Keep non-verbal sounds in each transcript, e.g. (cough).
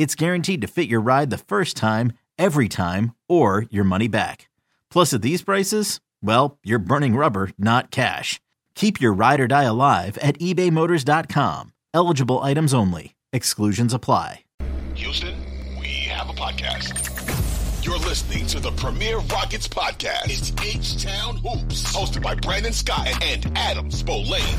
it's guaranteed to fit your ride the first time, every time, or your money back. Plus, at these prices, well, you're burning rubber, not cash. Keep your ride or die alive at ebaymotors.com. Eligible items only. Exclusions apply. Houston, we have a podcast. You're listening to the Premier Rockets podcast. It's H Town Hoops, hosted by Brandon Scott and Adam Spolane.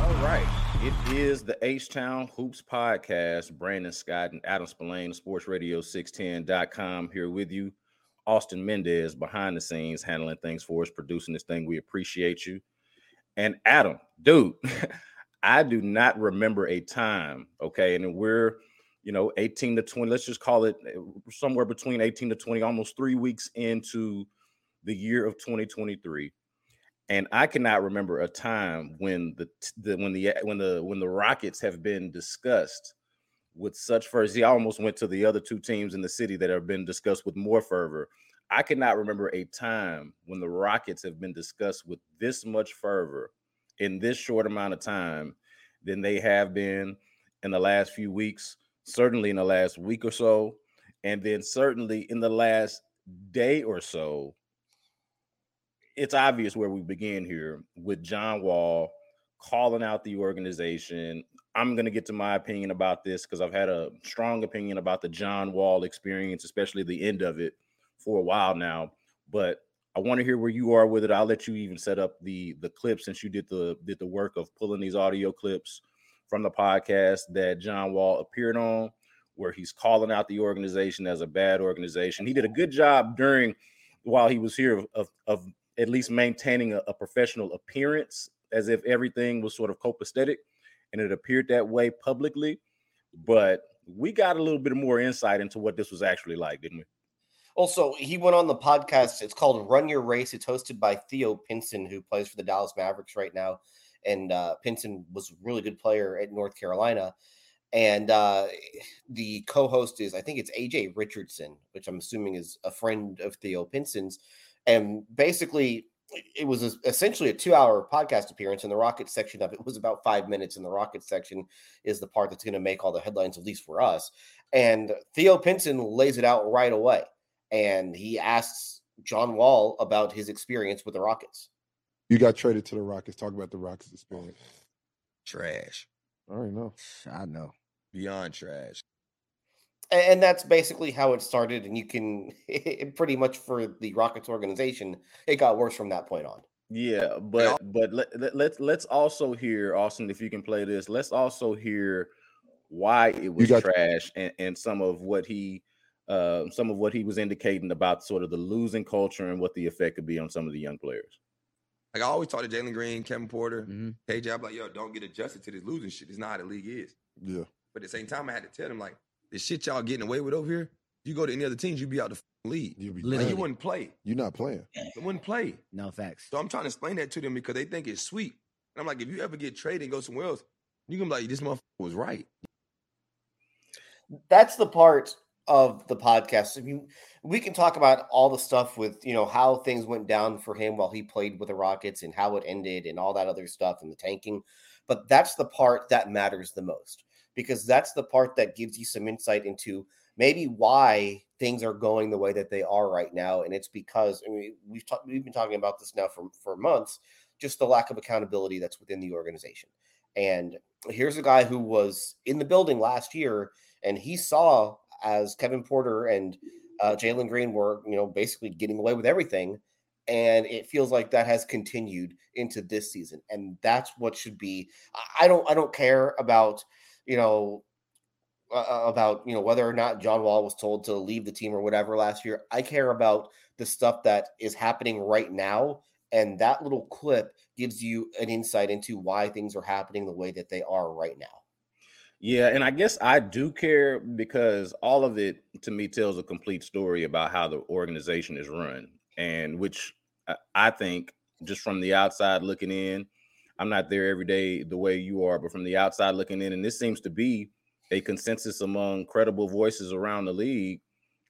All right. It is the H Town Hoops Podcast. Brandon Scott and Adam Spolane, Sports Radio 610.com here with you. Austin Mendez behind the scenes handling things for us, producing this thing. We appreciate you. And Adam, dude, (laughs) I do not remember a time, okay, and we're you know 18 to 20, let's just call it uh, somewhere between 18 to 20, almost three weeks into the year of 2023 and I cannot remember a time when the, the when the when the when the Rockets have been discussed with such fervor. He almost went to the other two teams in the city that have been discussed with more fervor. I cannot remember a time when the Rockets have been discussed with this much fervor in this short amount of time than they have been in the last few weeks, certainly in the last week or so, and then certainly in the last day or so it's obvious where we begin here with John Wall calling out the organization. I'm going to get to my opinion about this because I've had a strong opinion about the John Wall experience, especially the end of it, for a while now. But I want to hear where you are with it. I'll let you even set up the the clip since you did the did the work of pulling these audio clips from the podcast that John Wall appeared on, where he's calling out the organization as a bad organization. He did a good job during while he was here of, of, of at least maintaining a, a professional appearance as if everything was sort of copacetic and it appeared that way publicly but we got a little bit more insight into what this was actually like didn't we? Also he went on the podcast it's called run your race it's hosted by theo pinson who plays for the dallas mavericks right now and uh, pinson was a really good player at north carolina and uh, the co-host is i think it's aj richardson which i'm assuming is a friend of theo pinson's and basically it was essentially a two hour podcast appearance and the rocket section of it was about five minutes and the rocket section is the part that's going to make all the headlines at least for us and theo pinson lays it out right away and he asks john wall about his experience with the rockets. You got traded to the rockets. Talk about the rockets experience. Trash. I already know. I know. Beyond trash and that's basically how it started and you can (laughs) it, pretty much for the rockets organization it got worse from that point on yeah but but let, let, let's let's also hear austin if you can play this let's also hear why it was trash and, and some of what he uh, some of what he was indicating about sort of the losing culture and what the effect could be on some of the young players. Like I always talk to Jalen Green, Kevin Porter, mm-hmm. KJ. I'm like, yo, don't get adjusted to this losing shit. It's not how the league is. Yeah. But at the same time, I had to tell them like, the shit y'all getting away with over here, you go to any other teams, you'd be out the league. You'd be like, you wouldn't play. You're not playing. You wouldn't play. No facts. So I'm trying to explain that to them because they think it's sweet. And I'm like, if you ever get traded and go somewhere else, you can be like, this motherfucker was right. That's the part of the podcast. I mean, we can talk about all the stuff with you know how things went down for him while he played with the Rockets and how it ended and all that other stuff and the tanking. But that's the part that matters the most because that's the part that gives you some insight into maybe why things are going the way that they are right now. And it's because I mean, we've we've been talking about this now for for months, just the lack of accountability that's within the organization. And here's a guy who was in the building last year, and he saw as Kevin Porter and uh, Jalen Green were, you know, basically getting away with everything. And it feels like that has continued into this season. And that's what should be. I don't I don't care about, you know, uh, about you know whether or not John Wall was told to leave the team or whatever last year. I care about the stuff that is happening right now, and that little clip gives you an insight into why things are happening the way that they are right now. Yeah, and I guess I do care because all of it to me tells a complete story about how the organization is run, and which I think just from the outside looking in, I'm not there every day the way you are, but from the outside looking in, and this seems to be a consensus among credible voices around the league.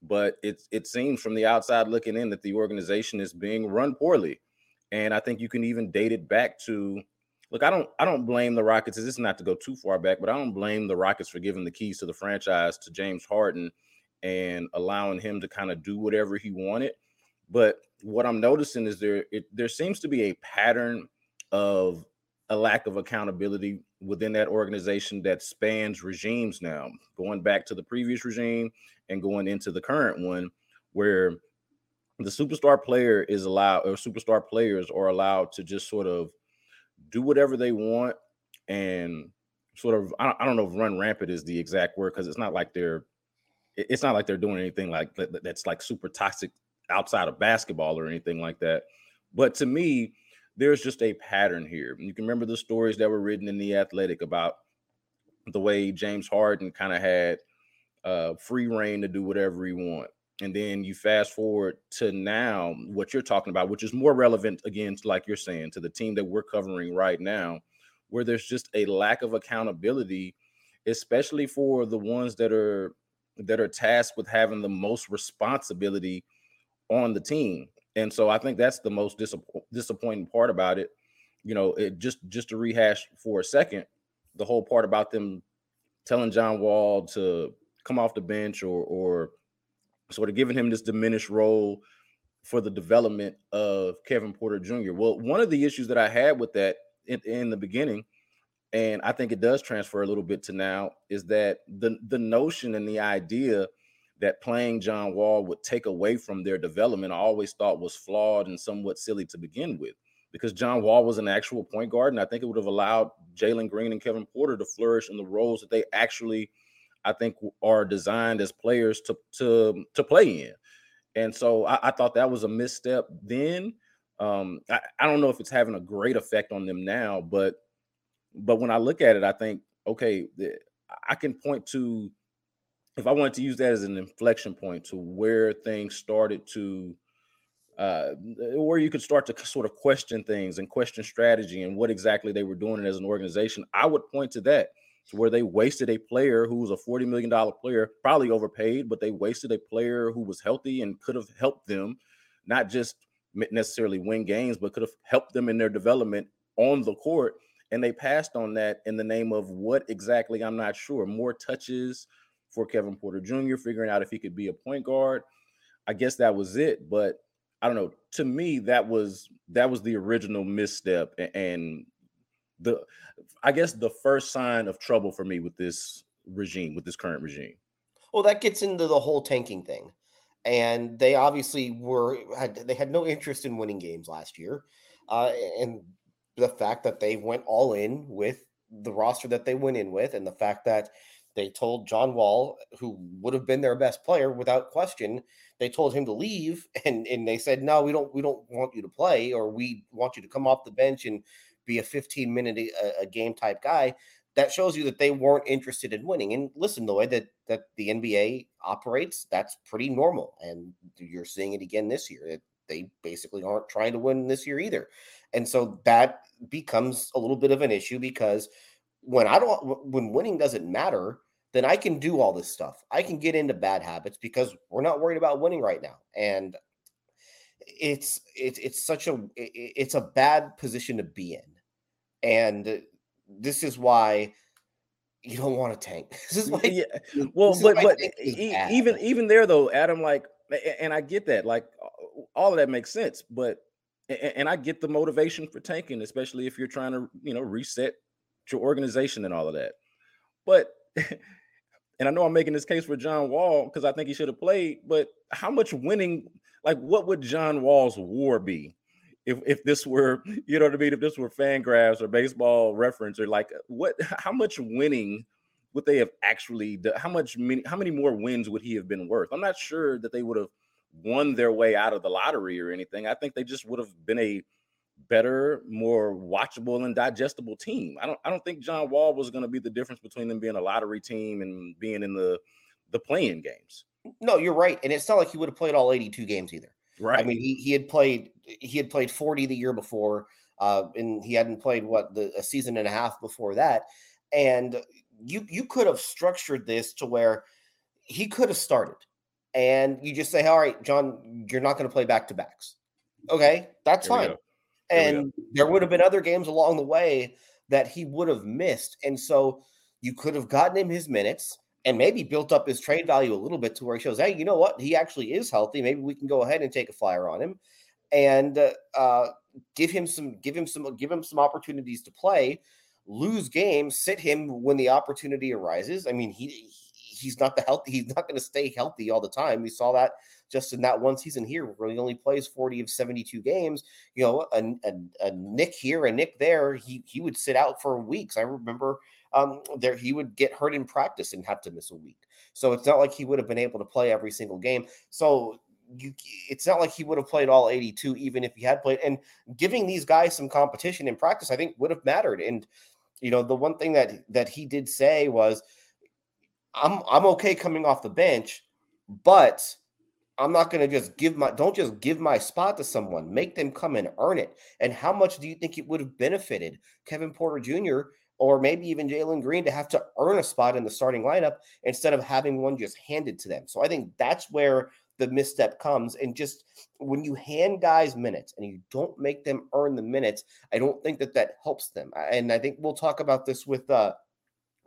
But it it seems from the outside looking in that the organization is being run poorly, and I think you can even date it back to look, I don't I don't blame the Rockets. This is not to go too far back, but I don't blame the Rockets for giving the keys to the franchise to James Harden and allowing him to kind of do whatever he wanted. But what I'm noticing is there it, there seems to be a pattern of a lack of accountability within that organization that spans regimes now, going back to the previous regime and going into the current one, where the superstar player is allowed or superstar players are allowed to just sort of do whatever they want and sort of I don't, know if run rampant is the exact word because it's not like they're it's not like they're doing anything like that's like super toxic outside of basketball or anything like that. But to me, there's just a pattern here. You can remember the stories that were written in the Athletic about the way James Harden kind of had uh, free reign to do whatever he want. And then you fast forward to now, what you're talking about, which is more relevant again, like you're saying, to the team that we're covering right now, where there's just a lack of accountability, especially for the ones that are that are tasked with having the most responsibility on the team. And so I think that's the most disapp- disappointing part about it. You know, it just just to rehash for a second, the whole part about them telling John Wall to come off the bench or or sort of giving him this diminished role for the development of Kevin Porter Jr. Well, one of the issues that I had with that in, in, the beginning, and I think it does transfer a little bit to now, is that the the notion and the idea that playing John Wall would take away from their development, I always thought was flawed and somewhat silly to begin with. Because John Wall was an actual point guard, and I think it would have allowed Jalen Green and Kevin Porter to flourish in the roles that they actually I think are designed as players to to to play in. And so I, I thought that was a misstep then. Um, I, I don't know if it's having a great effect on them now, but but when I look at it, I think okay, I can point to if I wanted to use that as an inflection point to where things started to uh, where you could start to sort of question things and question strategy and what exactly they were doing as an organization, I would point to that to where they wasted a player who was a $40 million player, probably overpaid, but they wasted a player who was healthy and could have helped them not just necessarily win games, but could have helped them in their development on the court. And they passed on that in the name of what exactly, I'm not sure. More touches for Kevin Porter Jr., figuring out if he could be a point guard. I guess that was it. But I don't know. To me, that was that was the original misstep. And the I guess the first sign of trouble for me with this regime, with this current regime. Well, that gets into the whole tanking thing. And they obviously were had they had no interest in winning games last year. Uh, and the fact that they went all in with the roster that they went in with, and the fact that they told John Wall, who would have been their best player without question, they told him to leave, (laughs) and and they said, no, we don't we don't want you to play, or we want you to come off the bench and be a 15 minute eh, a, a game type guy, that shows you that they weren't interested in winning. And listen, the way that that the NBA operates, that's pretty normal. And you're seeing it again this year. It, they basically aren't trying to win this year either. And so that becomes a little bit of an issue because when I don't when winning doesn't matter, then I can do all this stuff. I can get into bad habits because we're not worried about winning right now. And it's it's it's such a it's a bad position to be in and this is why you don't want to tank. (laughs) This is why. Yeah. Well, but but even even there though, Adam, like, and I get that, like, all of that makes sense, but and I get the motivation for tanking, especially if you're trying to, you know, reset your organization and all of that. But (laughs) and I know I'm making this case for John Wall because I think he should have played, but how much winning, like what would John Wall's war be? If, if this were, (laughs) you know what I mean, if this were Fangraphs or baseball reference or like what how much winning would they have actually done? How much many how many more wins would he have been worth? I'm not sure that they would have won their way out of the lottery or anything. I think they just would have been a better, more watchable and digestible team. I don't I don't think John Wall was going to be the difference between them being a lottery team and being in the the playing games. No, you're right. And it's not like he would have played all 82 games either. Right. I mean, he, he had played he had played 40 the year before, uh, and he hadn't played what the a season and a half before that. And you you could have structured this to where he could have started, and you just say, "All right, John, you're not going to play back to backs." Okay, that's fine. And there would have been other games along the way that he would have missed, and so you could have gotten him his minutes and maybe built up his trade value a little bit to where he shows, hey, you know what? He actually is healthy. Maybe we can go ahead and take a flyer on him and uh, give him some, give him some, give him some opportunities to play. Lose games, sit him when the opportunity arises. I mean, he he's not the healthy. He's not going to stay healthy all the time. We saw that just in that one season here where he only plays 40 of 72 games. You know, a, a, a Nick here, a Nick there, he he would sit out for weeks. I remember um, there he would get hurt in practice and have to miss a week. So it's not like he would have been able to play every single game. So you, it's not like he would have played all 82, even if he had played. And giving these guys some competition in practice, I think would have mattered. And you know, the one thing that that he did say was, "I'm I'm okay coming off the bench, but." I'm not going to just give my don't just give my spot to someone. Make them come and earn it. And how much do you think it would have benefited Kevin Porter Jr or maybe even Jalen Green to have to earn a spot in the starting lineup instead of having one just handed to them. So I think that's where the misstep comes. And just when you hand guys minutes and you don't make them earn the minutes, I don't think that that helps them. And I think we'll talk about this with uh,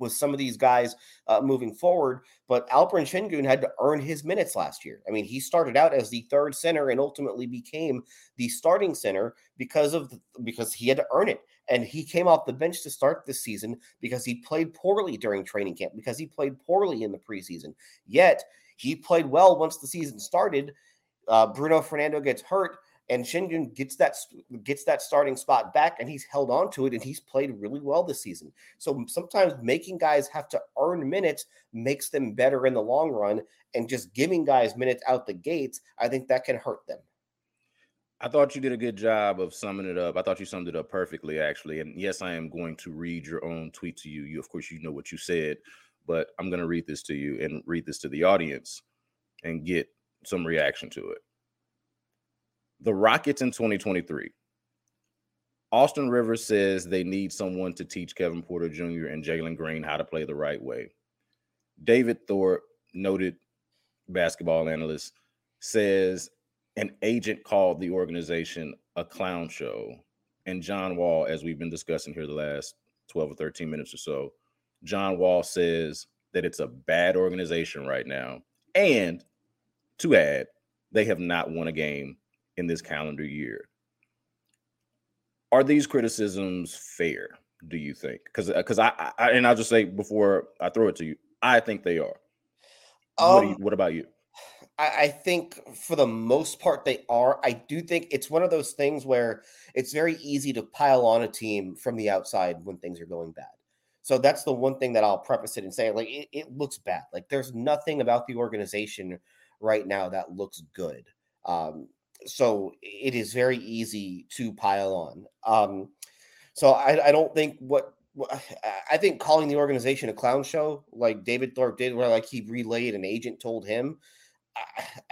with some of these guys uh, moving forward. But Alperen Sengun had to earn his minutes last year. I mean, he started out as the third center and ultimately became the starting center because of the, because he had to earn it. And he came off the bench to start this season because he played poorly during training camp, because he played poorly in the preseason. Yet he played well once the season started. Uh, Bruno Fernando gets hurt, and Sengun gets that gets that starting spot back, and he's held on to it, and he's played really well this season. So sometimes making guys have to earn minutes makes them better in the long run, and just giving guys minutes out the gates, I think that can hurt them. I thought you did a good job of summing it up. I thought you summed it up perfectly, actually. And yes, I am going to read your own tweet to you. You, of course, you know what you said, but I'm going to read this to you and read this to the audience and get some reaction to it. The Rockets in 2023. Austin Rivers says they need someone to teach Kevin Porter Jr. and Jalen Green how to play the right way. David Thorpe, noted basketball analyst, says an agent called the organization a clown show. And John Wall, as we've been discussing here the last 12 or 13 minutes or so, John Wall says that it's a bad organization right now. And to add, they have not won a game in this calendar year. Are these criticisms fair? Do you think? Because because uh, I, I, and I'll just say before I throw it to you, I think they are. Um, what, you, what about you? I, I think for the most part they are. I do think it's one of those things where it's very easy to pile on a team from the outside when things are going bad. So that's the one thing that I'll preface it and say, like, it, it looks bad. Like, there's nothing about the organization right now that looks good. Um, so it is very easy to pile on. Um, so I, I don't think what (sighs) I think calling the organization a clown show, like David Thorpe did, where like he relayed an agent told him, I,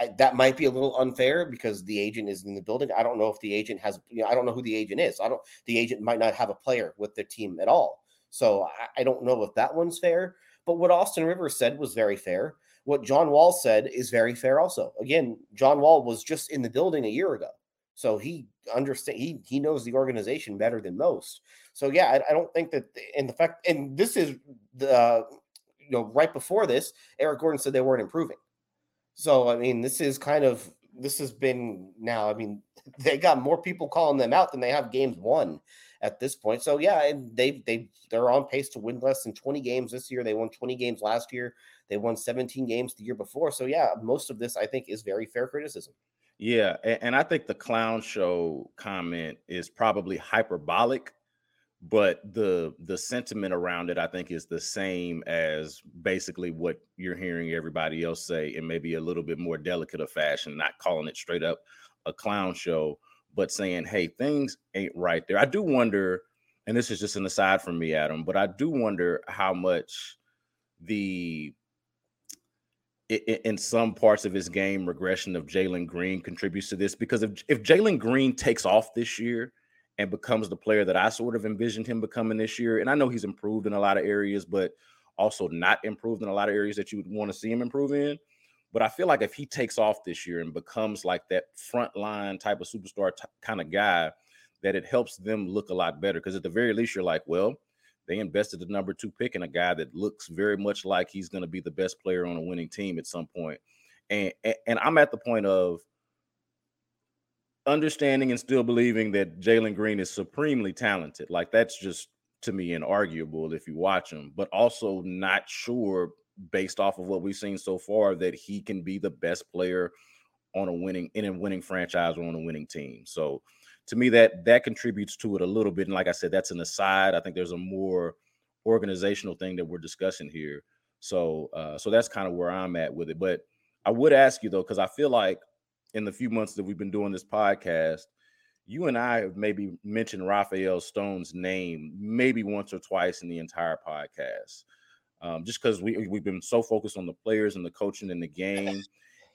(sighs) I, that might be a little unfair because the agent is in the building. I don't know if the agent has, you know, I don't know who the agent is. I don't, the agent might not have a player with the team at all. So I, I don't know if that one's fair. But what Austin Rivers said was very fair. What John Wall said is very fair also. Again, John Wall was just in the building a year ago. So he understand he he knows the organization better than most. So yeah, I, I don't think that in the fact and this is the you know right before this, Eric Gordon said they weren't improving. So I mean, this is kind of this has been now. I mean, they got more people calling them out than they have games won at this point. So yeah, and they they they're on pace to win less than 20 games this year. They won 20 games last year. They won 17 games the year before. So yeah, most of this I think is very fair criticism. Yeah, and, and I think the clown show comment is probably hyperbolic, but the the sentiment around it I think is the same as basically what you're hearing everybody else say in maybe a little bit more delicate of fashion, not calling it straight up a clown show, but saying, "Hey, things ain't right there." I do wonder, and this is just an aside from me, Adam, but I do wonder how much the in some parts of his game, regression of Jalen Green contributes to this because if, if Jalen Green takes off this year and becomes the player that I sort of envisioned him becoming this year, and I know he's improved in a lot of areas, but also not improved in a lot of areas that you would want to see him improve in. But I feel like if he takes off this year and becomes like that frontline type of superstar t- kind of guy, that it helps them look a lot better. Because at the very least, you're like, well, they invested the number two pick in a guy that looks very much like he's going to be the best player on a winning team at some point. And, and, and I'm at the point of understanding and still believing that Jalen Green is supremely talented. Like that's just to me inarguable if you watch him, but also not sure based off of what we've seen so far that he can be the best player on a winning in a winning franchise or on a winning team. So to me that that contributes to it a little bit. And like i said that's an aside. I think there's a more organizational thing that we're discussing here. So uh so that's kind of where i'm at with it. But i would ask you though because i feel like in the few months that we've been doing this podcast you and i have maybe mentioned rafael stone's name maybe once or twice in the entire podcast um, just because we, we've been so focused on the players and the coaching and the game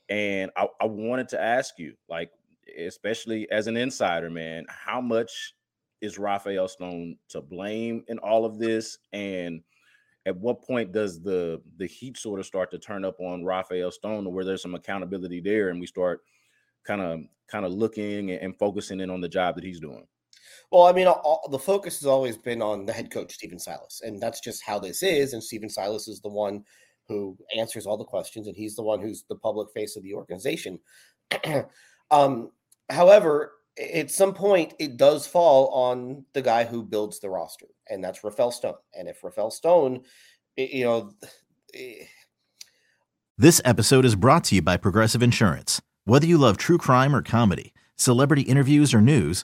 and I, I wanted to ask you like especially as an insider, man, how much is Rafael Stone to blame in all of this? And at what point does the the heat sort of start to turn up on Rafael Stone where there's some accountability there and we start kind of kind of looking and focusing in on the job that he's doing? Well, I mean, all, the focus has always been on the head coach, Stephen Silas, and that's just how this is. And Stephen Silas is the one who answers all the questions, and he's the one who's the public face of the organization. (clears throat) um, However, at some point, it does fall on the guy who builds the roster, and that's Rafael Stone. And if Rafael Stone, you know. This episode is brought to you by Progressive Insurance. Whether you love true crime or comedy, celebrity interviews or news,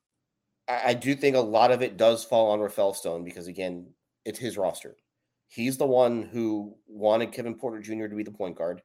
I do think a lot of it does fall on Rafael Stone because, again, it's his roster. He's the one who wanted Kevin Porter Jr. to be the point guard.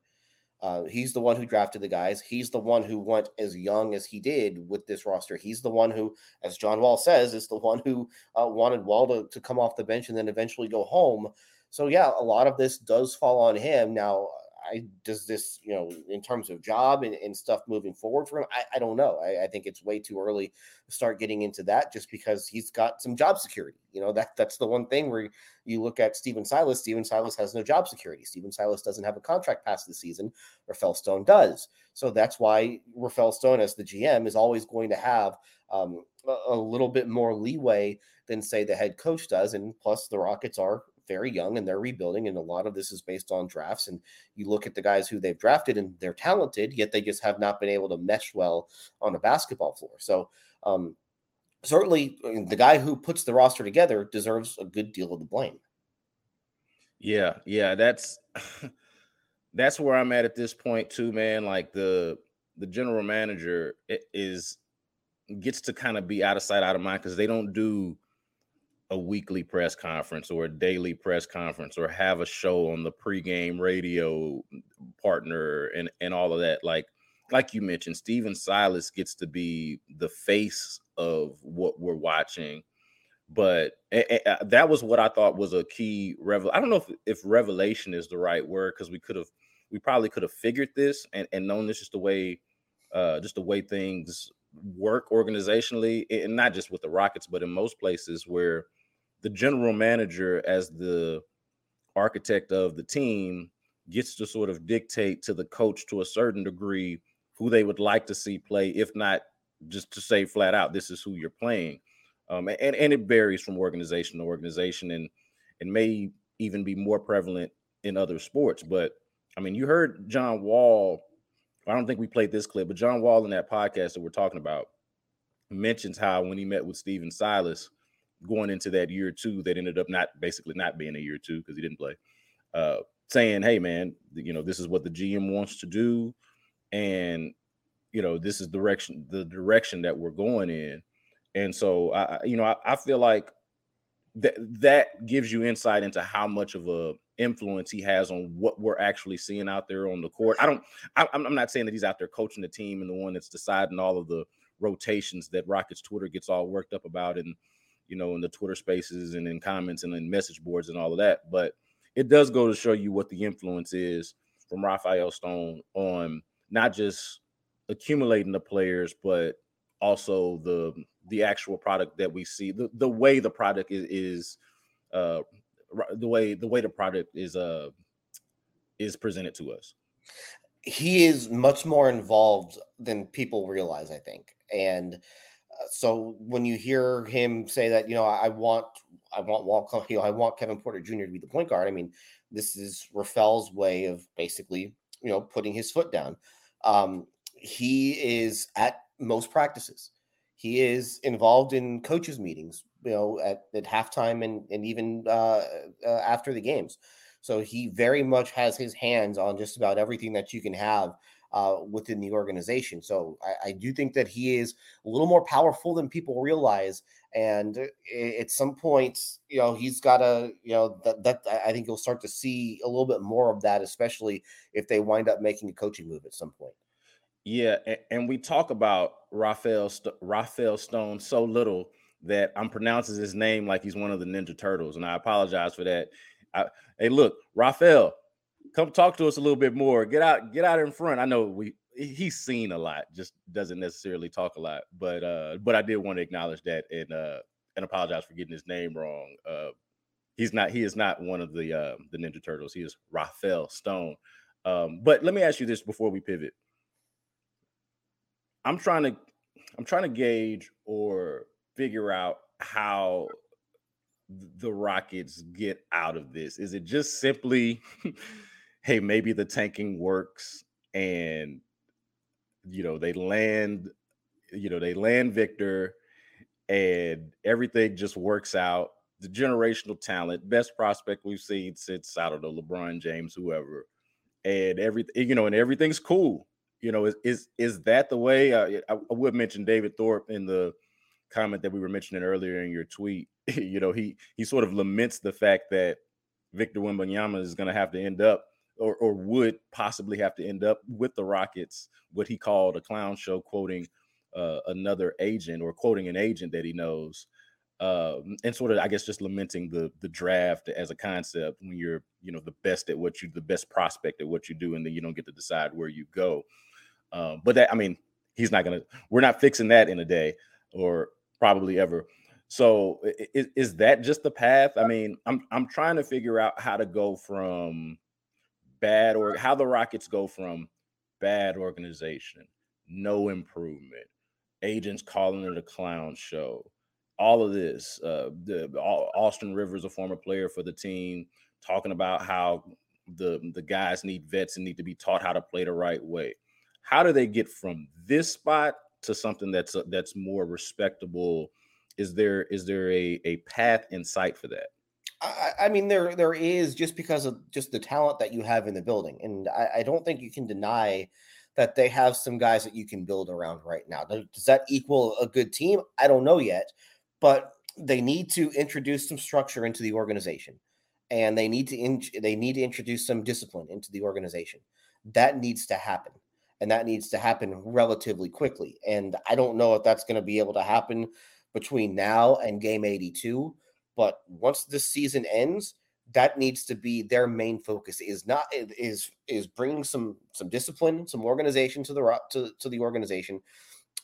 Uh, he's the one who drafted the guys. He's the one who went as young as he did with this roster. He's the one who, as John Wall says, is the one who uh, wanted Wall to, to come off the bench and then eventually go home. So, yeah, a lot of this does fall on him. Now, I does this, you know, in terms of job and, and stuff moving forward for him, I, I don't know. I, I, think it's way too early to start getting into that just because he's got some job security. You know, that that's the one thing where you look at Stephen Silas. Stephen Silas has no job security. Stephen Silas doesn't have a contract past the season. Rafael Stone does. So that's why Rafael Stone, as the GM, is always going to have um, a, a little bit more leeway than say the head coach does. And plus, the Rockets are very young and they're rebuilding, and a lot of this is based on drafts. And you look at the guys who they've drafted, and they're talented, yet they just have not been able to mesh well on a basketball floor. So, um, certainly, the guy who puts the roster together deserves a good deal of the blame. Yeah, yeah, that's (sighs) that's where I'm at at this point too, man. Like the the general manager is gets to kind of be out of sight, out of mind because they don't do a weekly press conference or a daily press conference or have a show on the pregame radio partner and and all of that like like you mentioned Stephen Silas gets to be the face of what we're watching but that was what I thought was a key revel I don't know if if revelation is the right word cuz we could have we probably could have figured this and and known this just the way uh just the way things work organizationally and not just with the Rockets but in most places where the general manager as the architect of the team gets to sort of dictate to the coach to a certain degree who they would like to see play, if not just to say flat out, this is who you're playing. Um, and and it varies from organization to organization, and it may even be more prevalent in other sports. But I mean, you heard John Wall. I don't think we played this clip, but John Wall in that podcast that we're talking about mentions how when he met with Stephen Silas going into that year two, that ended up not basically not being a year two because he didn't play. Uh, saying, "Hey, man, you know this is what the GM wants to do, and you know this is direction the direction that we're going in." And so, I, you know, I, I feel like that that gives you insight into how much of a influence he has on what we're actually seeing out there on the court. I don't. I, I'm not saying that he's out there coaching the team and the one that's deciding all of the rotations that Rockets Twitter gets all worked up about, and you know, in the Twitter Spaces and in comments and in message boards and all of that. But it does go to show you what the influence is from Rafael Stone on not just accumulating the players, but also the the actual product that we see, the, the way the product is, is uh the way the way the product is uh is presented to us. He is much more involved than people realize, I think. And so when you hear him say that, you know, I want I want Walt, you know, I want Kevin Porter Jr. to be the point guard. I mean, this is Rafael's way of basically, you know, putting his foot down. Um, he is at most practices. He is involved in coaches' meetings, you know, at, at halftime and and even uh, uh, after the games. So he very much has his hands on just about everything that you can have uh, within the organization. So I, I, do think that he is a little more powerful than people realize. And at some point, you know, he's got to, you know, that, that I think you'll start to see a little bit more of that, especially if they wind up making a coaching move at some point. Yeah, and we talk about Rafael Rafael Stone so little that I'm pronouncing his name like he's one of the Ninja Turtles, and I apologize for that. I, hey, look, Rafael, come talk to us a little bit more. Get out, get out in front. I know we he's seen a lot, just doesn't necessarily talk a lot. But uh, but I did want to acknowledge that and uh and apologize for getting his name wrong. Uh he's not he is not one of the uh the Ninja Turtles. He is Rafael Stone. Um, but let me ask you this before we pivot. I'm trying to I'm trying to gauge or figure out how the Rockets get out of this. Is it just simply (laughs) hey, maybe the tanking works and you know, they land, you know, they land Victor and everything just works out. The generational talent, best prospect we've seen since I don't know LeBron James, whoever, and everything, you know, and everything's cool. You know, is is is that the way? Uh, I, I would mention David Thorpe in the comment that we were mentioning earlier in your tweet. (laughs) you know, he he sort of laments the fact that Victor Wembanyama is going to have to end up or, or would possibly have to end up with the Rockets, what he called a clown show, quoting uh, another agent or quoting an agent that he knows, uh, and sort of, I guess, just lamenting the the draft as a concept when you're, you know, the best at what you, the best prospect at what you do, and then you don't get to decide where you go. Um, but that, I mean, he's not gonna. We're not fixing that in a day, or probably ever. So is, is that just the path? I mean, I'm I'm trying to figure out how to go from bad or how the Rockets go from bad organization, no improvement, agents calling it a clown show, all of this. Uh, the Austin Rivers, a former player for the team, talking about how the the guys need vets and need to be taught how to play the right way. How do they get from this spot to something that's uh, that's more respectable? Is there is there a a path in sight for that? I, I, mean, there there is just because of just the talent that you have in the building, and I, I, don't think you can deny that they have some guys that you can build around right now. Does that equal a good team? I don't know yet, but they need to introduce some structure into the organization, and they need to in, they need to introduce some discipline into the organization. That needs to happen, and that needs to happen relatively quickly. And I don't know if that's going to be able to happen between now and game eighty two but once this season ends, that needs to be their main focus. Is not is is bringing some some discipline, some organization to the to, to the organization,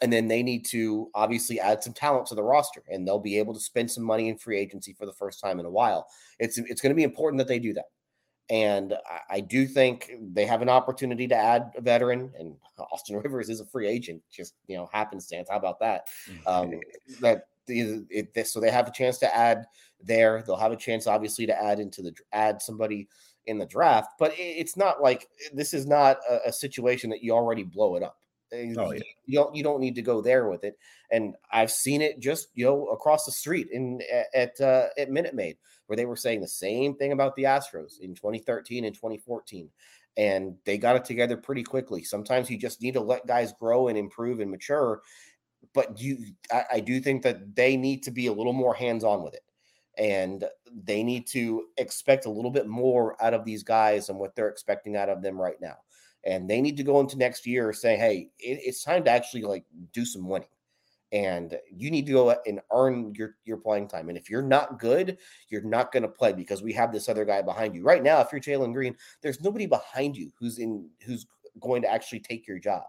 and then they need to obviously add some talent to the roster, and they'll be able to spend some money in free agency for the first time in a while. It's it's going to be important that they do that. And I, I do think they have an opportunity to add a veteran, and (laughs) Austin Rivers is a free agent, just you know, happenstance. How about that? Um, that the, it, so they have a chance to add there. They'll have a chance, obviously, to add into the add somebody in the draft. But it, it's not like this is not a, a situation that you already blow it up. Oh, yeah. You don't you don't need to go there with it. And I've seen it just you know across the street in at uh, at Minute Maid where they were saying the same thing about the Astros in 2013 and 2014. And they got it together pretty quickly. Sometimes you just need to let guys grow and improve and mature. But you, I, I do think that they need to be a little more hands on with it. And they need to expect a little bit more out of these guys and what they're expecting out of them right now. And they need to go into next year saying, hey, it, it's time to actually like do some winning and you need to go and earn your your playing time. And if you're not good, you're not going to play because we have this other guy behind you right now. If you're Jalen Green, there's nobody behind you who's in who's going to actually take your job.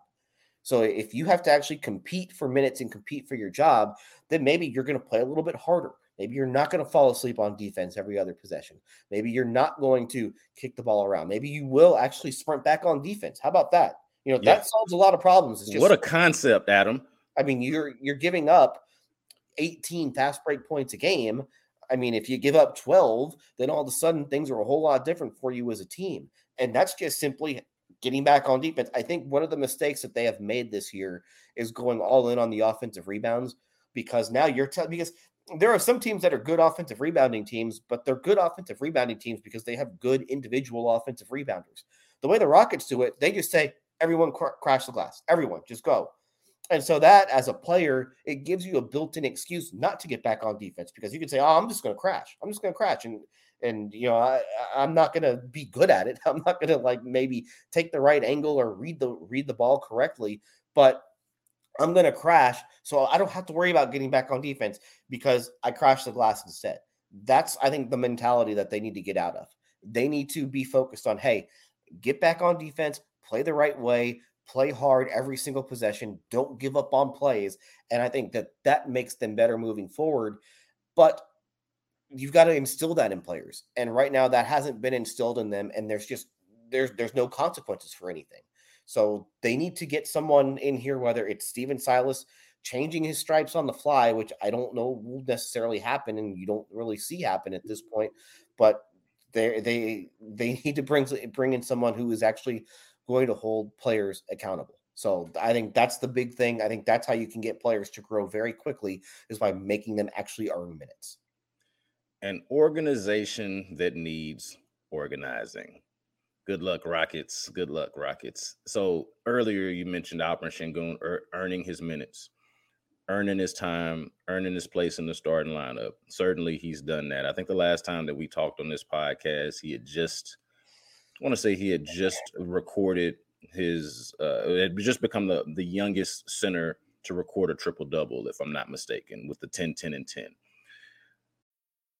So if you have to actually compete for minutes and compete for your job, then maybe you're going to play a little bit harder. Maybe you're not going to fall asleep on defense every other possession. Maybe you're not going to kick the ball around. Maybe you will actually sprint back on defense. How about that? You know, Yeah. that solves a lot of problems. It's just what a concept, Adam. I mean, you're you're giving up 18 fast break points a game. I mean, if you give up 12, then all of a sudden things are a whole lot different for you as a team. And that's just simply getting back on defense. I think one of the mistakes that they have made this year is going all in on the offensive rebounds because now you're telling because there are some teams that are good offensive rebounding teams, but they're good offensive rebounding teams because they have good individual offensive rebounders. The way the Rockets do it, they just say, everyone cr- crash the glass, everyone just go. And so that as a player, it gives you a built-in excuse not to get back on defense because you can say, "Oh, I'm just going to crash. I'm just going to crash," and and you know I, I'm not going to be good at it. (laughs) I'm not going to like maybe take the right angle or read the read the ball correctly, but I'm going to crash, so I don't have to worry about getting back on defense because I crashed the glass instead. That's I think the mentality that they need to get out of. They need to be focused on, hey, get back on defense, play the right way, play hard every single possession, don't give up on plays, and I think that that makes them better moving forward. But you've got to instill that in players, and right now that hasn't been instilled in them, and there's just there's there's no consequences for anything. So they need to get someone in here, whether it's Stephen Silas changing his stripes on the fly, which I don't know will necessarily happen, and you don't really see happen at this point. But they they they (laughs) need to bring bring in someone who is actually going to hold players accountable. So I think that's the big thing. I think that's how you can get players to grow very quickly is by making them actually earn minutes. An organization that needs organizing. Good luck, Rockets. Good luck, Rockets. So earlier you mentioned Alperen Şengün ear- earning his minutes, earning his time, earning his place in the starting lineup. Certainly he's done that. I think the last time that we talked on this podcast, he had just I want to say he had just recorded his uh had just become the the youngest center to record a triple double, if I'm not mistaken, with the 10, 10, and 10.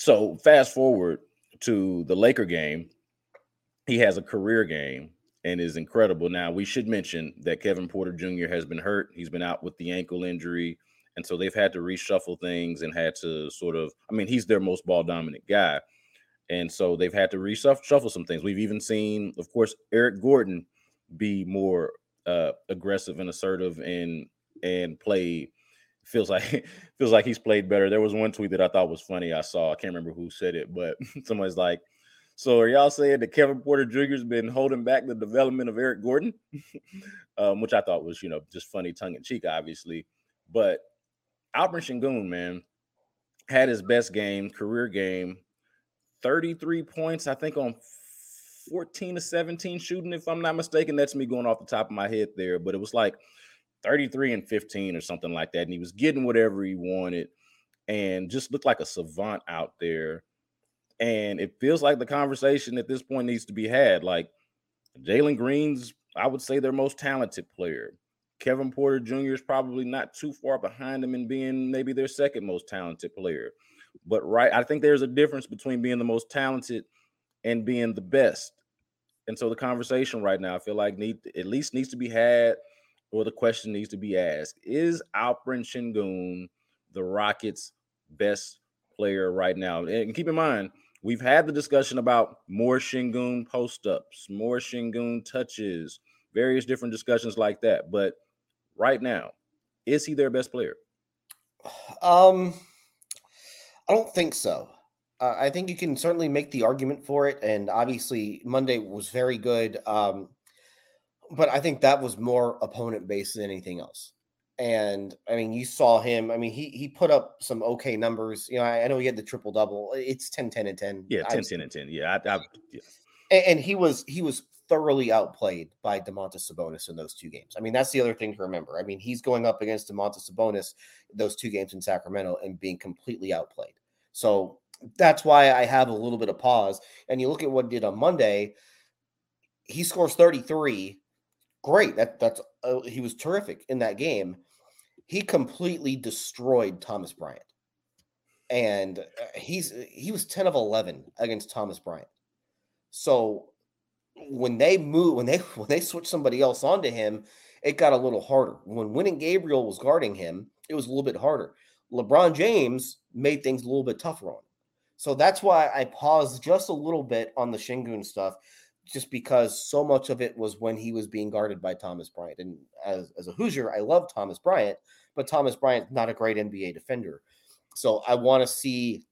So fast forward to the Laker game, he has a career game and is incredible. Now we should mention that Kevin Porter Jr. has been hurt. He's been out with the ankle injury, and so they've had to reshuffle things and had to sort of. I mean, he's their most ball dominant guy, and so they've had to reshuffle some things. We've even seen, of course, Eric Gordon be more uh, aggressive and assertive and and play feels like (laughs) feels like he's played better. There was one tweet that I thought was funny. I saw, I can't remember who said it, but (laughs) somebody's like, "So are y'all saying that Kevin Porter Jr. has been holding back the development of Eric Gordon?" (laughs) um, which I thought was, you know, just funny, tongue in cheek, obviously. But Alperen Şengün, man, had his best game, career game, 33 points, I think, on 14 to 17 shooting, if I'm not mistaken. That's me going off the top of my head there, but it was like 33 and 15 or something like that. And he was getting whatever he wanted and just looked like a savant out there. And it feels like the conversation at this point needs to be had. Like Jalen Green's, I would say, their most talented player. Kevin Porter Jr. is probably not too far behind him in being maybe their second most talented player. But right, I think there's a difference between being the most talented and being the best. And so the conversation right now, I feel like need at least needs to be had, or the question needs to be asked: Is Alperen Sengun the Rockets' best player right now? And keep in mind, we've had the discussion about more Sengun post ups, more Sengun touches, various different discussions like that. But right now, is he their best player? (sighs) Um, I don't think so. I think you can certainly make the argument for it, and obviously Monday was very good. Um, but I think that was more opponent based than anything else. And I mean, you saw him. I mean, he he put up some okay numbers. You know, I, I know he had the triple double. It's 10, 10, and 10. Yeah, 10, 10, and 10. Yeah. I, I, yeah. And, and he was he was thoroughly outplayed by Domantas Sabonis in those two games. I mean, that's the other thing to remember. I mean, he's going up against Domantas Sabonis those two games in Sacramento and being completely outplayed. So that's why I have a little bit of pause. And you look at what he did on Monday, he scores 33. Great. That that's uh, he was terrific in that game he completely destroyed Thomas Bryant. And uh, he's he was 10 of 11 against Thomas Bryant. So when they move when they (laughs) when they switch somebody else onto him, it got a little harder. When Wenyen Gabriel was guarding him, it was a little bit harder. LeBron James made things a little bit tougher on him. So that's why I paused just a little bit on the Sengun stuff just because so much of it was when he was being guarded by Thomas Bryant. And as, as a Hoosier, I love Thomas Bryant, but Thomas Bryant's not a great NBA defender. So I want to see.